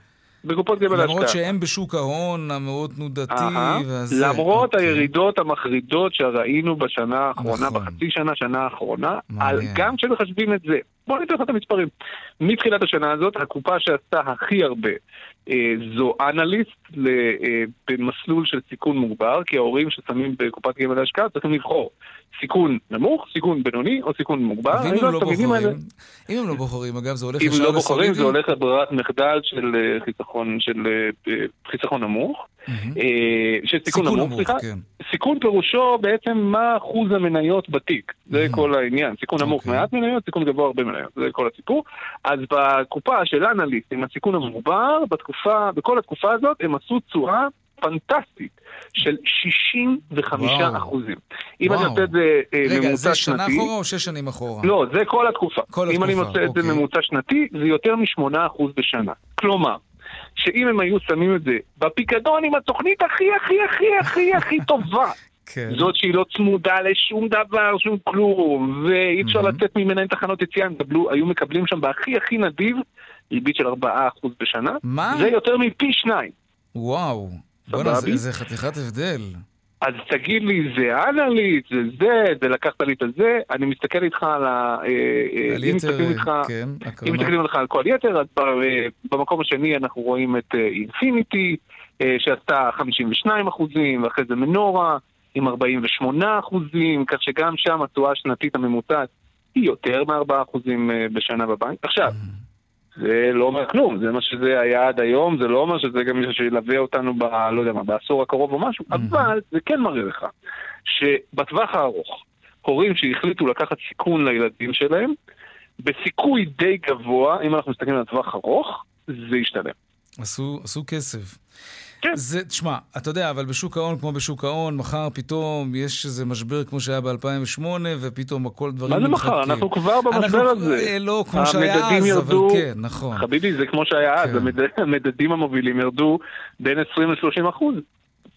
בקופות גמל להשקעה. למרות שהם בשוק ההון המאוד תנודתי. והזה... למרות אוקיי. הירידות המחרידות שראינו בשנה האחרונה, נכון. בחצי שנה, שנה האחרונה, על. גם כשמחשבים את זה. בואו ניתן לך את המספרים. מתחילת השנה הזאת, הקופה שעשתה הכי הרבה זו אנליסט אה, במסלול של סיכון מוגבר, כי ההורים ששמים בקופת גמל להשקעה צריכים לבחור סיכון נמוך, סיכון בינוני או סיכון מוגבר. ואם אני הם לא האלה- בוחרים, אם הם לא בוחרים, אגב, זה הולך אם ישר לא בוחרים לסולידי? זה הולך לברירת מחדל של אה, חיסכון, של אה, אה, חיסכון נמוך. אה, של סיכון סיכון נמוך, נמוך, סליחה. כן. סיכון פירושו בעצם מה אחוז המניות בתיק, זה כל העניין. סיכון נמוך אוקיי. מעט מניות, סיכון גבוה הרבה מניות, זה כל הסיפור. אז בקופה של אנליסט עם הסיכון המוגבר, בתקופה, בכל התקופה הזאת הם עשו תשואה פנטסטית של 65 וואו. אחוזים. אם אני וואו. עושה את זה אה, רגע, ממוצע זה שנה שנתי... אחורה או שש שנים אחורה? לא, זה כל התקופה. כל אם אני התקופה, מוצא את זה אוקיי. ממוצע שנתי, זה יותר מ-8% בשנה. כלומר, שאם הם היו שמים את זה בפיקדון עם התוכנית הכי הכי הכי הכי הכי טובה, כן. זאת שהיא לא צמודה לשום דבר, שום כלום, ואי אפשר מהמם. לצאת ממנה עם תחנות יציאה, הם קבלו, היו מקבלים שם בהכי הכי נדיב ריבית של 4% בשנה. מה? זה יותר מפי שניים. וואו. בוא'נה, זה-? זה חתיכת הבדל. אז תגיד לי, זה אנליסט, זה זה, זה לקחת לי את הזה, אני מסתכל איתך על ה... אה, אה, על אם יתר, מסתכלים איתך... כן, אם הקרנות. מסתכלים עליך על כל יתר, אז אה, במקום השני אנחנו רואים את אינפיניטי, שעשתה 52 אחוזים, ואחרי זה מנורה עם 48 אחוזים, כך שגם שם התשואה השנתית הממוצעת היא יותר מ-4 אחוזים בשנה בבנק. עכשיו, זה לא אומר כלום, זה מה שזה היה עד היום, זה לא אומר שזה גם מישהו שילווה אותנו ב... לא יודע מה, בעשור הקרוב או משהו, אבל זה כן מראה לך שבטווח הארוך, הורים שהחליטו לקחת סיכון לילדים שלהם, בסיכוי די גבוה, אם אנחנו מסתכלים על טווח ארוך, זה ישתלם. עשו, עשו כסף. כן. זה, תשמע, אתה יודע, אבל בשוק ההון, כמו בשוק ההון, מחר פתאום יש איזה משבר כמו שהיה ב-2008, ופתאום הכל דברים מה זה מחר? מתחלקים. אנחנו כבר במשבר הזה. אה, לא כמו שהיה אז, ירדו- אבל כן, נכון. חביבי, זה כמו שהיה אז, כן. המד- המדדים המובילים ירדו בין 20 ל-30 אחוז.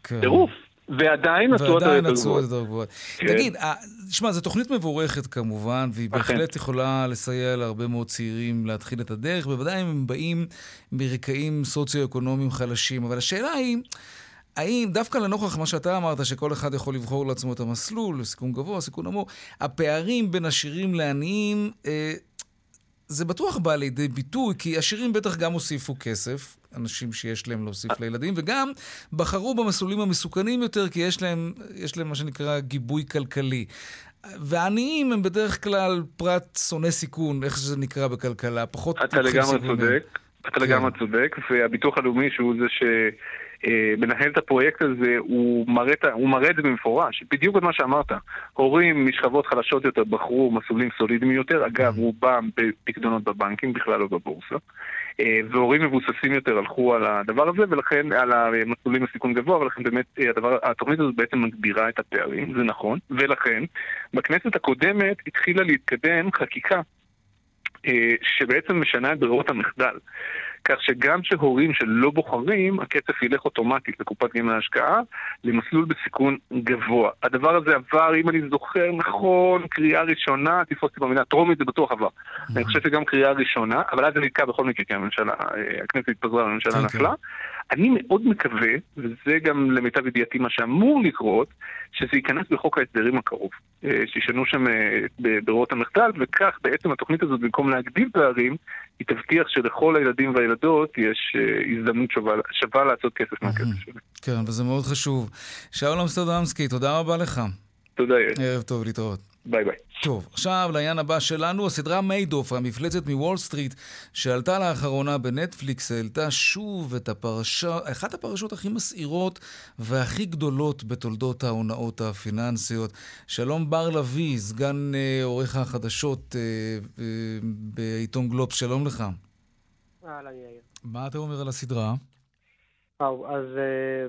כן. טירוף. ועדיין התשואות ועדיין היותר התשואות גבוהות. יותר גבוהות. כן. תגיד, אה, תשמע, זו תוכנית מבורכת כמובן, והיא אכן. בהחלט יכולה לסייע להרבה מאוד צעירים להתחיל את הדרך, בוודאי אם הם באים מרקעים סוציו-אקונומיים חלשים. אבל השאלה היא, האם דווקא לנוכח מה שאתה אמרת, שכל אחד יכול לבחור לעצמו את המסלול, סיכון גבוה, סיכון נמוך, הפערים בין עשירים לעניים, אה, זה בטוח בא לידי ביטוי, כי עשירים בטח גם הוסיפו כסף, אנשים שיש להם להוסיף לילדים, וגם בחרו במסלולים המסוכנים יותר, כי יש להם, יש להם מה שנקרא גיבוי כלכלי. ועניים הם בדרך כלל פרט שונא סיכון, איך שזה נקרא בכלכלה, פחות אתה לגמרי צודק, אתה כן. לגמרי צודק, והביטוח הלאומי שהוא זה ש... אה, מנהל את הפרויקט הזה, הוא מראה, הוא מראה את זה במפורש, בדיוק את מה שאמרת. הורים משכבות חלשות יותר בחרו מסלולים סולידיים יותר, אגב. רובם בפקדונות בבנקים, בכלל לא בבורסה. אה, והורים מבוססים יותר הלכו על הדבר הזה, ולכן, על המסלולים בסיכון גבוה, ולכן באמת אה, הדבר, התוכנית הזאת בעצם מגבירה את הפערים, זה נכון, ולכן, בכנסת הקודמת התחילה להתקדם חקיקה שבעצם משנה את ברירות המחדל. כך שגם שהורים שלא בוחרים, הכסף ילך אוטומטית לקופת גמל ההשקעה למסלול בסיכון גבוה. הדבר הזה עבר, אם אני זוכר נכון, קריאה ראשונה, תפוס אותי במילה, טרומית זה בטוח עבר. אני חושב שגם קריאה ראשונה, אבל אז זה נתקע בכל מקרה, כי הממשלה, אה, הכנסת התפזרה והממשלה כן, נפלה. אני מאוד מקווה, וזה גם למיטב ידיעתי מה שאמור לקרות, שזה ייכנס בחוק ההסדרים הקרוב. אה, שישנו שם אה, ברירות המחדל, וכך בעצם התוכנית הזאת, במקום להגדיל פערים, היא תבטיח שלכל הילדים והילדות יש אה, הזדמנות שווה, שווה לעשות כסף מהכסף שלהם. כן, וזה מאוד חשוב. שאול אמסטרדמסקי, תודה רבה לך. תודה, יאיר. ערב טוב, להתראות. ביי ביי. טוב, עכשיו לעניין הבא שלנו, הסדרה מיידוף, המפלצת מוול סטריט, שעלתה לאחרונה בנטפליקס, העלתה שוב את הפרשה, אחת הפרשות הכי מסעירות והכי גדולות בתולדות ההונאות הפיננסיות. שלום בר לביא, סגן אה, עורך החדשות אה, אה, בעיתון גלובס, שלום לך. אהלן יאיר. מה אתה אומר על הסדרה? וואו, אז אה,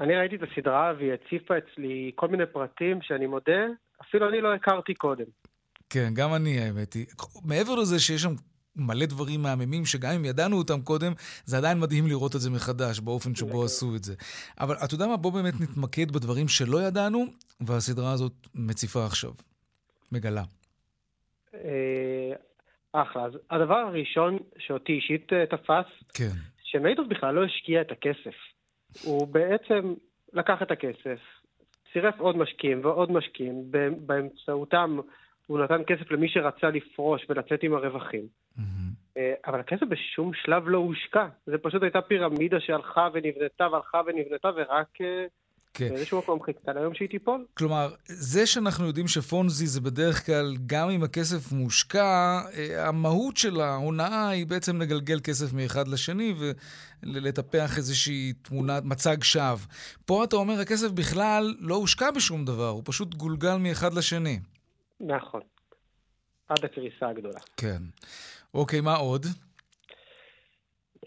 אני ראיתי את הסדרה והיא הציפה אצלי כל מיני פרטים שאני מודה, אפילו אני לא הכרתי קודם. כן, גם אני, האמת היא. מעבר לזה שיש שם מלא דברים מהממים, שגם אם ידענו אותם קודם, זה עדיין מדהים לראות את זה מחדש, באופן שבו. עשו את זה. אבל אתה יודע מה? בוא באמת נתמקד בדברים שלא ידענו, והסדרה הזאת מציפה עכשיו. מגלה. אה, אחלה. אז הדבר הראשון שאותי אישית אה, תפס, כן. שמיידוף בכלל לא השקיע את הכסף. הוא בעצם לקח את הכסף, צירף עוד משקיעים ועוד משקיעים, באמצעותם הוא נתן כסף למי שרצה לפרוש ולצאת עם הרווחים. Mm-hmm. אבל הכסף בשום שלב לא הושקע. זה פשוט הייתה פירמידה שהלכה ונבנתה והלכה ונבנתה, ורק אה, כן. באיזשהו מקום חיכתה ליום שהיא תיפול. כלומר, זה שאנחנו יודעים שפונזי זה בדרך כלל, גם אם הכסף מושקע, אה, המהות של ההונאה היא בעצם לגלגל כסף מאחד לשני ולטפח איזושהי תמונת, מצג שווא. פה אתה אומר, הכסף בכלל לא הושקע בשום דבר, הוא פשוט גולגל מאחד לשני. נכון. עד הקריסה הגדולה. כן. אוקיי, מה עוד?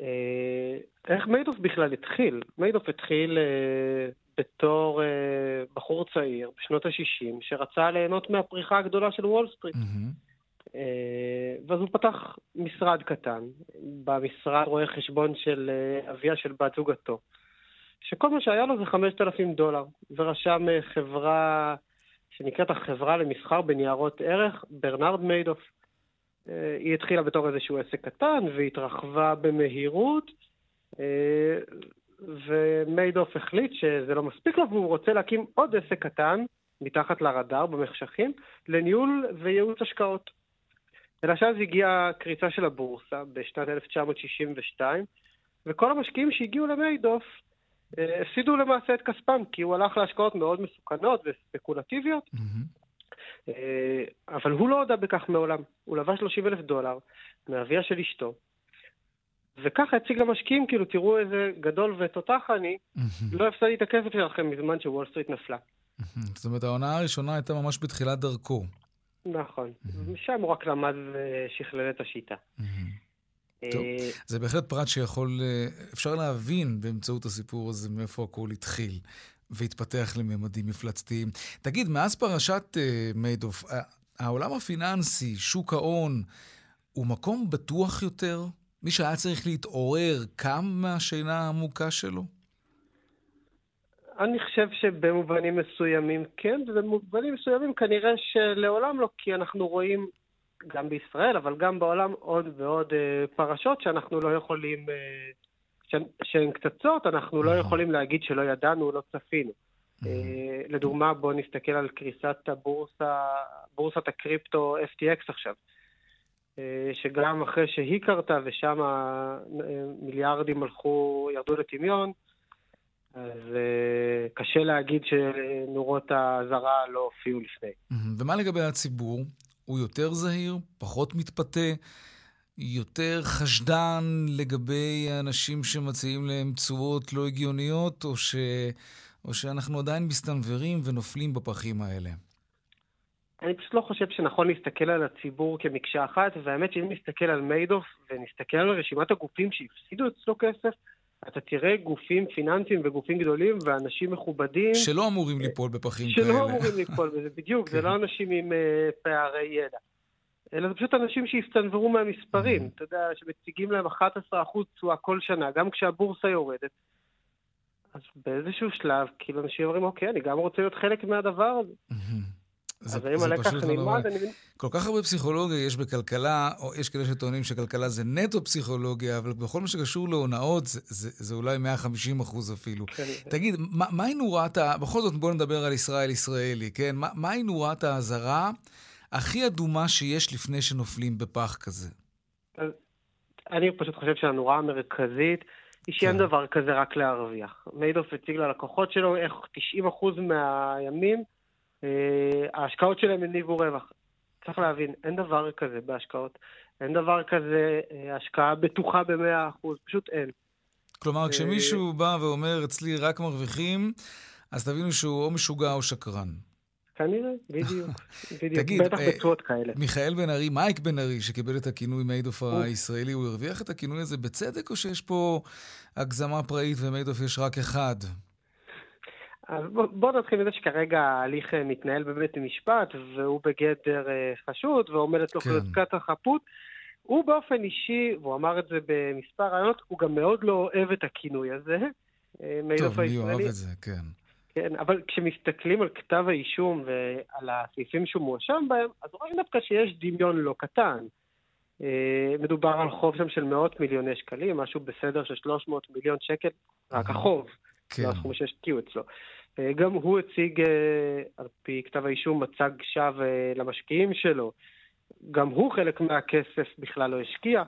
אה, איך מיידוף בכלל התחיל? מיידוף התחיל... אה, בתור אה, בחור צעיר בשנות ה-60, שרצה ליהנות מהפריחה הגדולה של וול סטריט. Mm-hmm. אה, ואז הוא פתח משרד קטן, במשרד רואה חשבון של אה, אביה של בת זוגתו, שכל מה שהיה לו זה 5,000 דולר, ורשם אה, חברה שנקראת החברה למסחר בניירות ערך, ברנרד מיידוף. אה, היא התחילה בתור איזשהו עסק קטן והתרחבה במהירות. אה, ומיידוף החליט שזה לא מספיק לו והוא רוצה להקים עוד עסק קטן, מתחת לרדאר, במחשכים, לניהול וייעוץ השקעות. אלא שאז הגיעה קריצה של הבורסה בשנת 1962, וכל המשקיעים שהגיעו למיידוף אה, הפסידו למעשה את כספם, כי הוא הלך להשקעות מאוד מסוכנות וספקולטיביות, mm-hmm. אבל הוא לא הודה בכך מעולם. הוא לבש 30 אלף דולר מאביה של אשתו, וככה הציג למשקיעים, כאילו, תראו איזה גדול ותותח אני, לא הפסדתי את הכסף שלכם מזמן שוול סטריט נפלה. זאת אומרת, העונה הראשונה הייתה ממש בתחילת דרכו. נכון. משם הוא רק למד ושכלל את השיטה. טוב, אה, זה בהחלט פרט שיכול, אה, אפשר להבין באמצעות הסיפור הזה מאיפה הכל התחיל והתפתח לממדים מפלצתיים. תגיד, מאז פרשת uh, מיידוף, העולם הפיננסי, שוק ההון, הוא מקום בטוח יותר מי שהיה צריך להתעורר קם מהשינה העמוקה שלו? אני חושב שבמובנים מסוימים כן, ובמובנים מסוימים כנראה שלעולם לא, כי אנחנו רואים גם בישראל, אבל גם בעולם עוד ועוד אה, פרשות שאנחנו לא יכולים, אה, שהן קצצות, אנחנו לא יכולים להגיד שלא ידענו, לא צפינו. אה, לדוגמה, בואו נסתכל על קריסת הבורסה, בורסת הקריפטו FTX עכשיו. אה, שגם אחרי שהיא קרתה ושם מיליארדים הלכו, ירדו לטמיון, אז אה, קשה להגיד שנורות האזהרה לא הופיעו לפני. ומה לגבי הציבור? הוא יותר זהיר? פחות מתפתה? יותר חשדן לגבי האנשים שמציעים להם תשואות לא הגיוניות, או, ש... או שאנחנו עדיין מסתנוורים ונופלים בפחים האלה? אני פשוט לא חושב שנכון להסתכל על הציבור כמקשה אחת, והאמת שאם נסתכל על מיידוף ונסתכל על רשימת הגופים שהפסידו אצלו כסף, אתה תראה גופים פיננסיים וגופים גדולים ואנשים מכובדים. שלא אמורים ליפול בפחים שלא כאלה. שלא אמורים ליפול בזה, בדיוק, זה כן. לא אנשים עם uh, פערי ידע. אלא זה פשוט אנשים שהסתנוורו מהמספרים. Mm-hmm. אתה יודע, שמציגים להם 11% תשואה כל שנה, גם כשהבורסה יורדת. אז באיזשהו שלב, כאילו אנשים אומרים, אוקיי, אני גם רוצה להיות חלק מהדבר הזה. זה, אז האם הלקח לא נלמד, אני. כל כך הרבה פסיכולוגיה יש בכלכלה, או יש כאלה שטוענים שכלכלה זה נטו פסיכולוגיה, אבל בכל מה שקשור להונאות, זה, זה, זה אולי 150 אחוז אפילו. כן. תגיד, מה, מהי נורת ה... בכל זאת, בוא נדבר על ישראל ישראלי, כן? מה, מהי נורת האזהרה הכי אדומה שיש לפני שנופלים בפח כזה? אני פשוט חושב שהנורה המרכזית היא שאין כן. דבר כזה רק להרוויח. מיידוף הציג ללקוחות שלו איך 90% מהימים ההשקעות שלהם הניבו רווח. צריך להבין, אין דבר כזה בהשקעות. אין דבר כזה אה, השקעה בטוחה ב-100%, פשוט אין. כלומר, אה, כשמישהו בא ואומר, אצלי רק מרוויחים, אז תבינו שהוא או משוגע או שקרן. כנראה, בדיוק. בדיוק, תגיד, בטח בתשואות כאלה. מיכאל בן ארי, מייק בן ארי, שקיבל את הכינוי מיידוף הישראלי, הוא הרוויח את הכינוי הזה בצדק, או שיש פה הגזמה פראית ומיידוף יש רק אחד? אז בוא, בוא נתחיל מזה שכרגע ההליך אה, מתנהל בבית המשפט, והוא בגדר אה, חשוד, ועומדת לו כן. חזקת החפות. הוא באופן אישי, והוא אמר את זה במספר רעיונות, הוא גם מאוד לא אוהב את הכינוי הזה. אה, טוב, מי אוהב את זה, כן. כן, אבל כשמסתכלים על כתב האישום ועל הסעיפים שהוא מואשם בהם, אז רואים דווקא שיש דמיון לא קטן. מדובר על חוב שם של מאות מיליוני שקלים, משהו בסדר של 300 מיליון שקל, רק החוב, כן. לא הסכום שהשקיעו אצלו. אה, גם הוא הציג, אה, על פי כתב האישום, מצג שווא אה, למשקיעים שלו. גם הוא חלק מהכסף בכלל לא השקיע.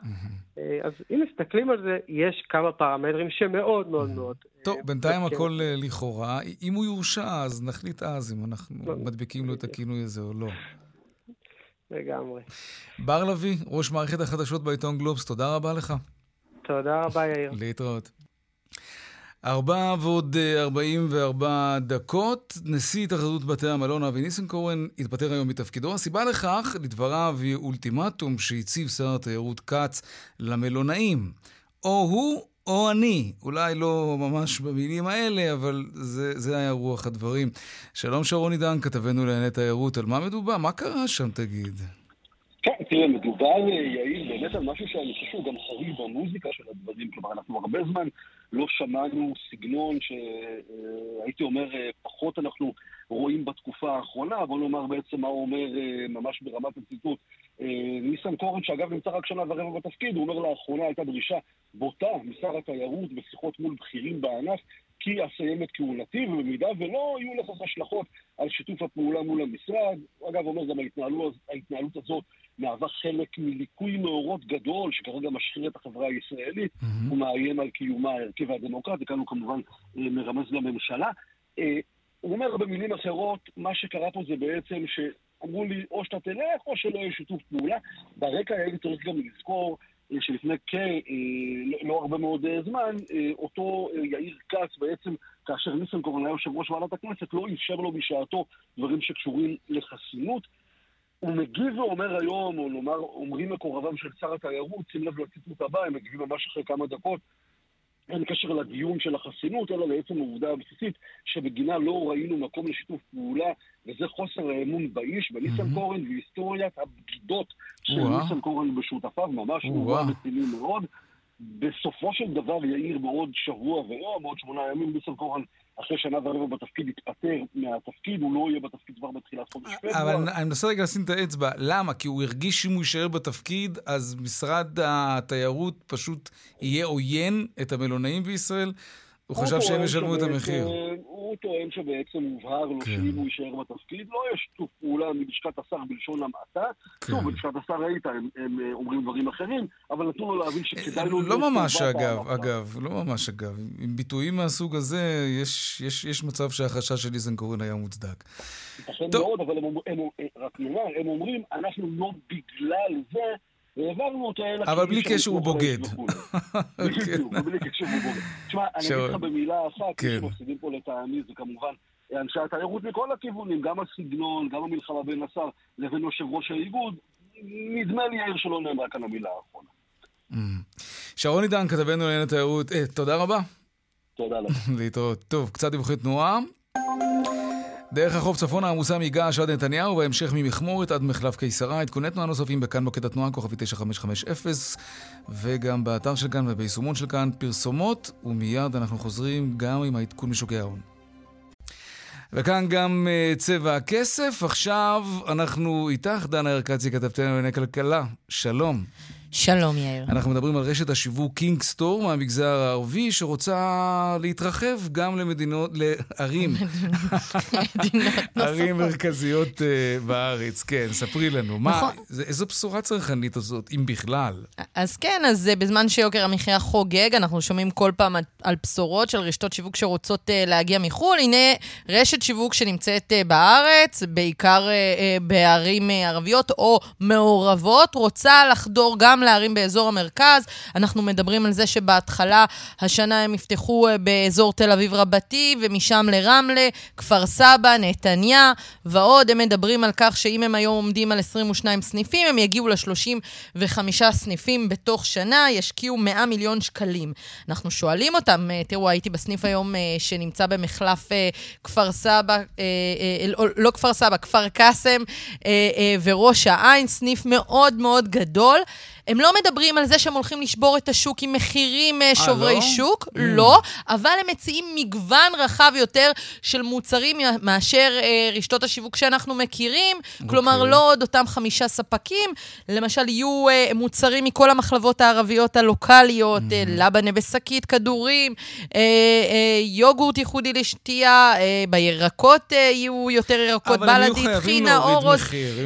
אז אם מסתכלים על זה, יש כמה פרמטרים שמאוד מאוד מאוד... טוב, בינתיים הכל לכאורה. אם הוא יורשע, אז נחליט אז אם אנחנו לא, מדביקים לו את הכינוי הזה או לא. לגמרי. בר לביא, ראש מערכת החדשות בעיתון גלובס, תודה רבה לך. תודה רבה, יאיר. להתראות. ארבע ועוד אה, ארבעים וארבע דקות. נשיא התאחדות בתי המלון אבי ניסנקורן התפטר היום מתפקידו. הסיבה לכך, לדבריו, היא אולטימטום שהציב שר התיירות כץ למלונאים. או הוא או אני. אולי לא ממש במילים האלה, אבל זה, זה היה רוח הדברים. שלום שרון עידן, כתבנו לענייני תיירות. על מה מדובר? מה קרה שם, תגיד? כן, תראה, מדובר, אה, יעיל, באמת על משהו שאני חושב שהוא גם חריג במוזיקה של הדברים. כלומר, אנחנו הרבה זמן לא שמענו סגנון שהייתי אומר, אה, פחות אנחנו רואים בתקופה האחרונה, בוא נאמר בעצם מה הוא אומר ממש ברמת הציטוט. ניסן קורן, שאגב נמצא רק שנה ורבע בתפקיד, הוא אומר לאחרונה הייתה דרישה בוטה משר התיירות בשיחות מול בכירים בענף, כי אסיים את כהונתי, ובמידה ולא יהיו לכך השלכות על שיתוף הפעולה מול המשרד. אגב, אומר גם ההתנהלות, ההתנהלות הזאת מהווה חלק מליקוי מאורות גדול שכרגע משחיר את החברה הישראלית, mm-hmm. ומאיים על קיומה הערכי והדמוקרטי, כאן הוא כמובן אה, מרמז לממשלה. אה, הוא אומר במילים אחרות, מה שקרה פה זה בעצם שאמרו לי או שאתה תלך או שלא יהיה שיתוף פעולה. ברקע הייתי צריך גם לזכור שלפני כלא לא הרבה מאוד זמן, אותו יאיר כץ בעצם, כאשר ניסנקורן היה יושב ראש ועדת הכנסת, לא אפשר לו בשעתו דברים שקשורים לחסינות. הוא מגיב ואומר היום, או נאמר, אומרים מקורביו של שר התיירות, שים לב לציטוט הבא, הם מגיבים ממש אחרי כמה דקות, אין קשר לדיון של החסינות, אלא לעצם העובדה הבסיסית שבגינה לא ראינו מקום לשיתוף פעולה, וזה חוסר האמון באיש, בניסן קורן והיסטוריית הבגידות של ניסן קורן בשותפיו, ממש הוא רציני מאוד. בסופו של דבר יאיר בעוד שבוע ויום, בעוד שמונה ימים, ניסן קורן אחרי שנה ורבע בתפקיד יתפטר מהתפקיד, הוא לא יהיה בתפקיד כבר בתחילת חודש פברואר. אבל אני מנסה רגע לשים את האצבע, למה? כי הוא הרגיש שאם הוא יישאר בתפקיד, אז משרד התיירות פשוט יהיה עוין את המלונאים בישראל? הוא חשב שהם ישלמו את המחיר. הוא טוען שבעצם הובהר לו כן. שאם הוא יישאר בתפקיד, לא יש שיתוף פעולה מלשכת השר בלשון המעטה. כן. שוב, בלשכת השר ראית, הם, הם אה, אומרים דברים אחרים, אבל נתנו לו להבין שכדאי לו... לא ממש אגב. אגב, לא ממש אגב. עם ביטויים מהסוג הזה, יש, יש, יש מצב שהחשש של ניסנקורן היה מוצדק. ייתכן טוב. מאוד, אבל הם, הם, הם, רק נאמר, הם אומרים, אנחנו לא בגלל זה, העברנו אותו אלא... אבל כי בלי קשר הוא בוגד. וכולי. בדיוק, בלי קשר הוא בוגד. תשמע, אני אגיד. לך במילה אחת, כן. מי שמפסידים פה לטעמי זה כמובן אנשי התיירות מכל הכיוונים, גם הסגנון, גם המלחמה בין השר לבין יושב ראש האיגוד. נדמה לי, יאיר, שלא נאמרה כאן המילה האחרונה. שרון עידן, כתבנו לעניין התיירות, אה, תודה רבה. תודה לך. להתראות. טוב, קצת דיווחי תנועה. דרך החוף צפונה עמוסה מגעש עד נתניהו, וההמשך ממכמורת עד מחלף קיסרה. עדכוני תנועה נוספים בכאן מוקד התנועה, כוכבי 9550, וגם באתר של כאן וביישומון של כאן פרסומות, ומיד אנחנו חוזרים גם עם העדכון משוקי ההון. וכאן גם אה, צבע הכסף. עכשיו אנחנו איתך, דנה ארקצי, כתבתנו לענייני כלכלה. שלום. שלום, יאיר. אנחנו מדברים על רשת השיווק קינג סטור מהמגזר הערבי, שרוצה להתרחב גם למדינות, לערים, ערים מרכזיות אה, בארץ. כן, ספרי לנו. מה, נכון. איזו בשורה צרכנית הזאת, אם בכלל? אז כן, אז אה, בזמן שיוקר המחיה חוגג, אנחנו שומעים כל פעם על- בשורות של רשתות שיווק שרוצות אה, להגיע מחו"ל. הנה רשת שיווק שנמצאת אה, בארץ, בעיקר אה, אה, בערים אה, ערביות או מעורבות, רוצה לחדור גם לערים באזור המרכז. אנחנו מדברים על זה שבהתחלה השנה הם יפתחו אה, באזור תל אביב רבתי, ומשם לרמלה, כפר סבא, נתניה ועוד. הם מדברים על כך שאם הם היום עומדים על 22 סניפים, הם יגיעו ל-35 סניפים בתוך שנה, ישקיעו 100 מיליון שקלים. אנחנו שואלים אותם, אה, תראו, הייתי בסניף היום אה, שנמצא במחלף כפר סבא, לא, כפר סבא, כפר קאסם וראש העין, סניף מאוד מאוד גדול. הם לא מדברים על זה שהם הולכים לשבור את השוק עם מחירים אה, שוברי לא? שוק, Mm. לא, אבל הם מציעים מגוון רחב יותר של מוצרים מאשר אה, רשתות השיווק שאנחנו מכירים. כלומר, אוקיי. לא עוד אותם חמישה ספקים, למשל יהיו אה, מוצרים מכל המחלבות הערביות הלוקאליות, אה, לבנה בשקית, כדורים, אה, אה, יוגורט ייחודי לשתייה, אה, בירקות אה, יהיו יותר ירקות, טחינה, להוריד אורוז.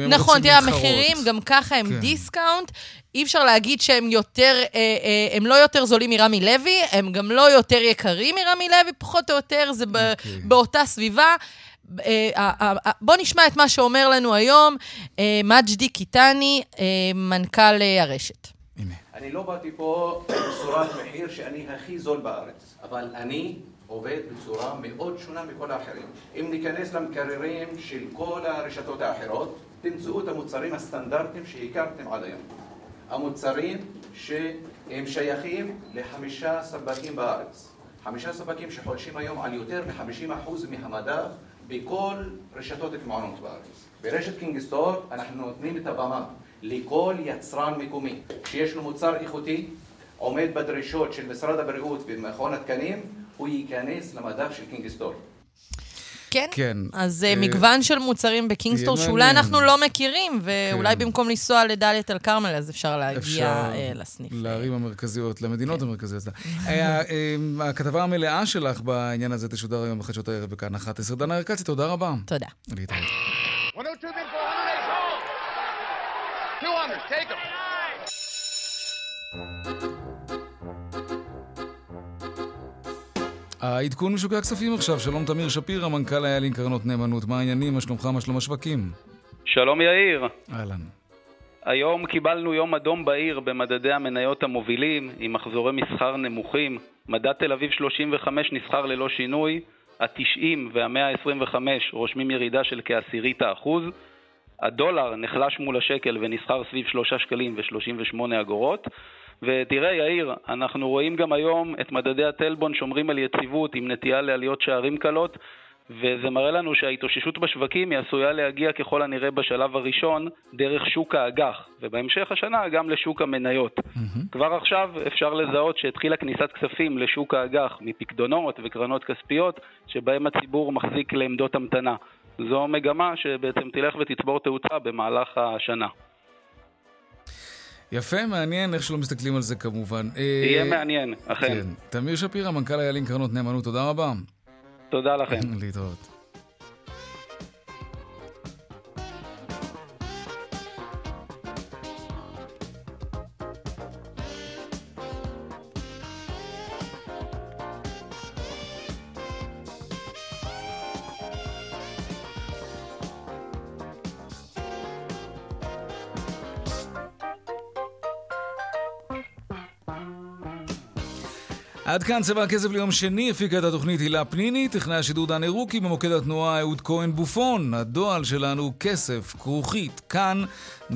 נכון, תראה. המחירים גם ככה הם כן. דיסקאונט. אי אפשר להגיד שהם יותר, אה, אה, הם לא יותר זולים מרמי לוי, הם גם לא יותר יקרים מרמי לוי, פחות או יותר זה ב, אוקיי. באותה סביבה. אה, בואו נשמע את מה שאומר לנו היום אה, מג'די קיטני, אה, מנכ"ל הרשת. אני לא באתי פה בצורת מחיר שאני הכי זול בארץ, אבל אני עובד בצורה מאוד שונה מכל האחרים. אם ניכנס למקררים של כל הרשתות האחרות, תמצאו את המוצרים הסטנדרטיים שהכרתם עד היום. המוצרים שהם שייכים לחמישה ספקים בארץ. חמישה ספקים שחולשים היום על יותר מ-50% מהמדף בכל רשתות הקמעונות בארץ. ברשת קינג סטור אנחנו נותנים את הבמה לכל יצרן מקומי שיש לו מוצר איכותי, עומד בדרישות של משרד הבריאות ומכון התקנים, הוא ייכנס למדף של קינג סטור. כן? כן. אז אה, אה, מגוון של מוצרים בקינגסטור שאולי מעניין. אנחנו לא מכירים, ואולי כן. במקום לנסוע לדאלית אל כרמל, אז אפשר להגיע אפשר אה, לסניף. לערים המרכזיות, למדינות כן. המרכזיות. אה, אה, הכתבה המלאה שלך בעניין הזה תשודר היום בחדשות הערב בכאן 11. דנה ארקצי, תודה רבה. תודה. להתראות. העדכון משוקי הכספים עכשיו, שלום תמיר שפירא, מנכ"ל איילים קרנות נאמנות. מה העניינים, מה שלומך, מה שלום השווקים? שלום יאיר. אהלן. היום קיבלנו יום אדום בעיר במדדי המניות המובילים, עם מחזורי מסחר נמוכים. מדד תל אביב 35 נסחר ללא שינוי, ה-90 וה-125 רושמים ירידה של כעשירית האחוז. הדולר נחלש מול השקל ונסחר סביב 3 שקלים ו-38 אגורות. ותראה יאיר, אנחנו רואים גם היום את מדדי הטלבון שומרים על יציבות עם נטייה לעליות שערים קלות, וזה מראה לנו שההתאוששות בשווקים היא עשויה להגיע ככל הנראה בשלב הראשון דרך שוק האג"ח, ובהמשך השנה גם לשוק המניות. כבר עכשיו אפשר לזהות שהתחילה כניסת כספים לשוק האג"ח מפקדונות וקרנות כספיות, שבהם הציבור מחזיק לעמדות המתנה. זו מגמה שבעצם תלך ותצבור תאוצה במהלך השנה. יפה, מעניין איך שלא מסתכלים על זה כמובן. יהיה אה, מעניין, אכן. כן. תמיר שפירא, מנכ"ל איילים קרנות נאמנות, תודה רבה. תודה לכם. להתראות. עד כאן צבע הכסף ליום שני, הפיקה את התוכנית הילה פניני, טכנאי השידור דן ארוכי, במוקד התנועה אהוד כהן בופון. הדוא"ל שלנו כסף, כרוכית, kan.org.il.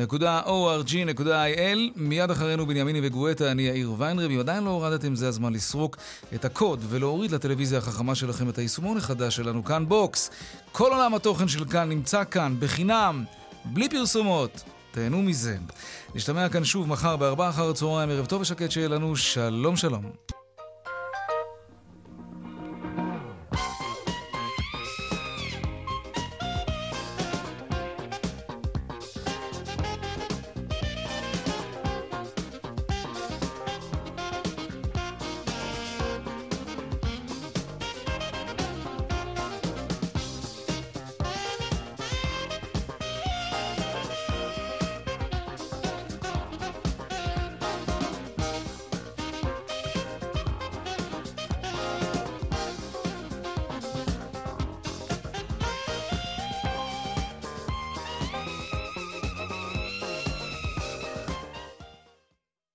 מיד אחרינו בנימיני וגואטה, אני יאיר ויינרב. אם עדיין לא הורדתם, זה הזמן לסרוק את הקוד ולהוריד לטלוויזיה החכמה שלכם את היישומון החדש שלנו, כאן בוקס. כל עולם התוכן של כאן נמצא כאן, בחינם, בלי פרסומות. תהנו מזה. נשתמע כאן שוב מחר בארבעה אחר הצהריים, ערב טוב ושקט שיהיה לנו, שלום שלום.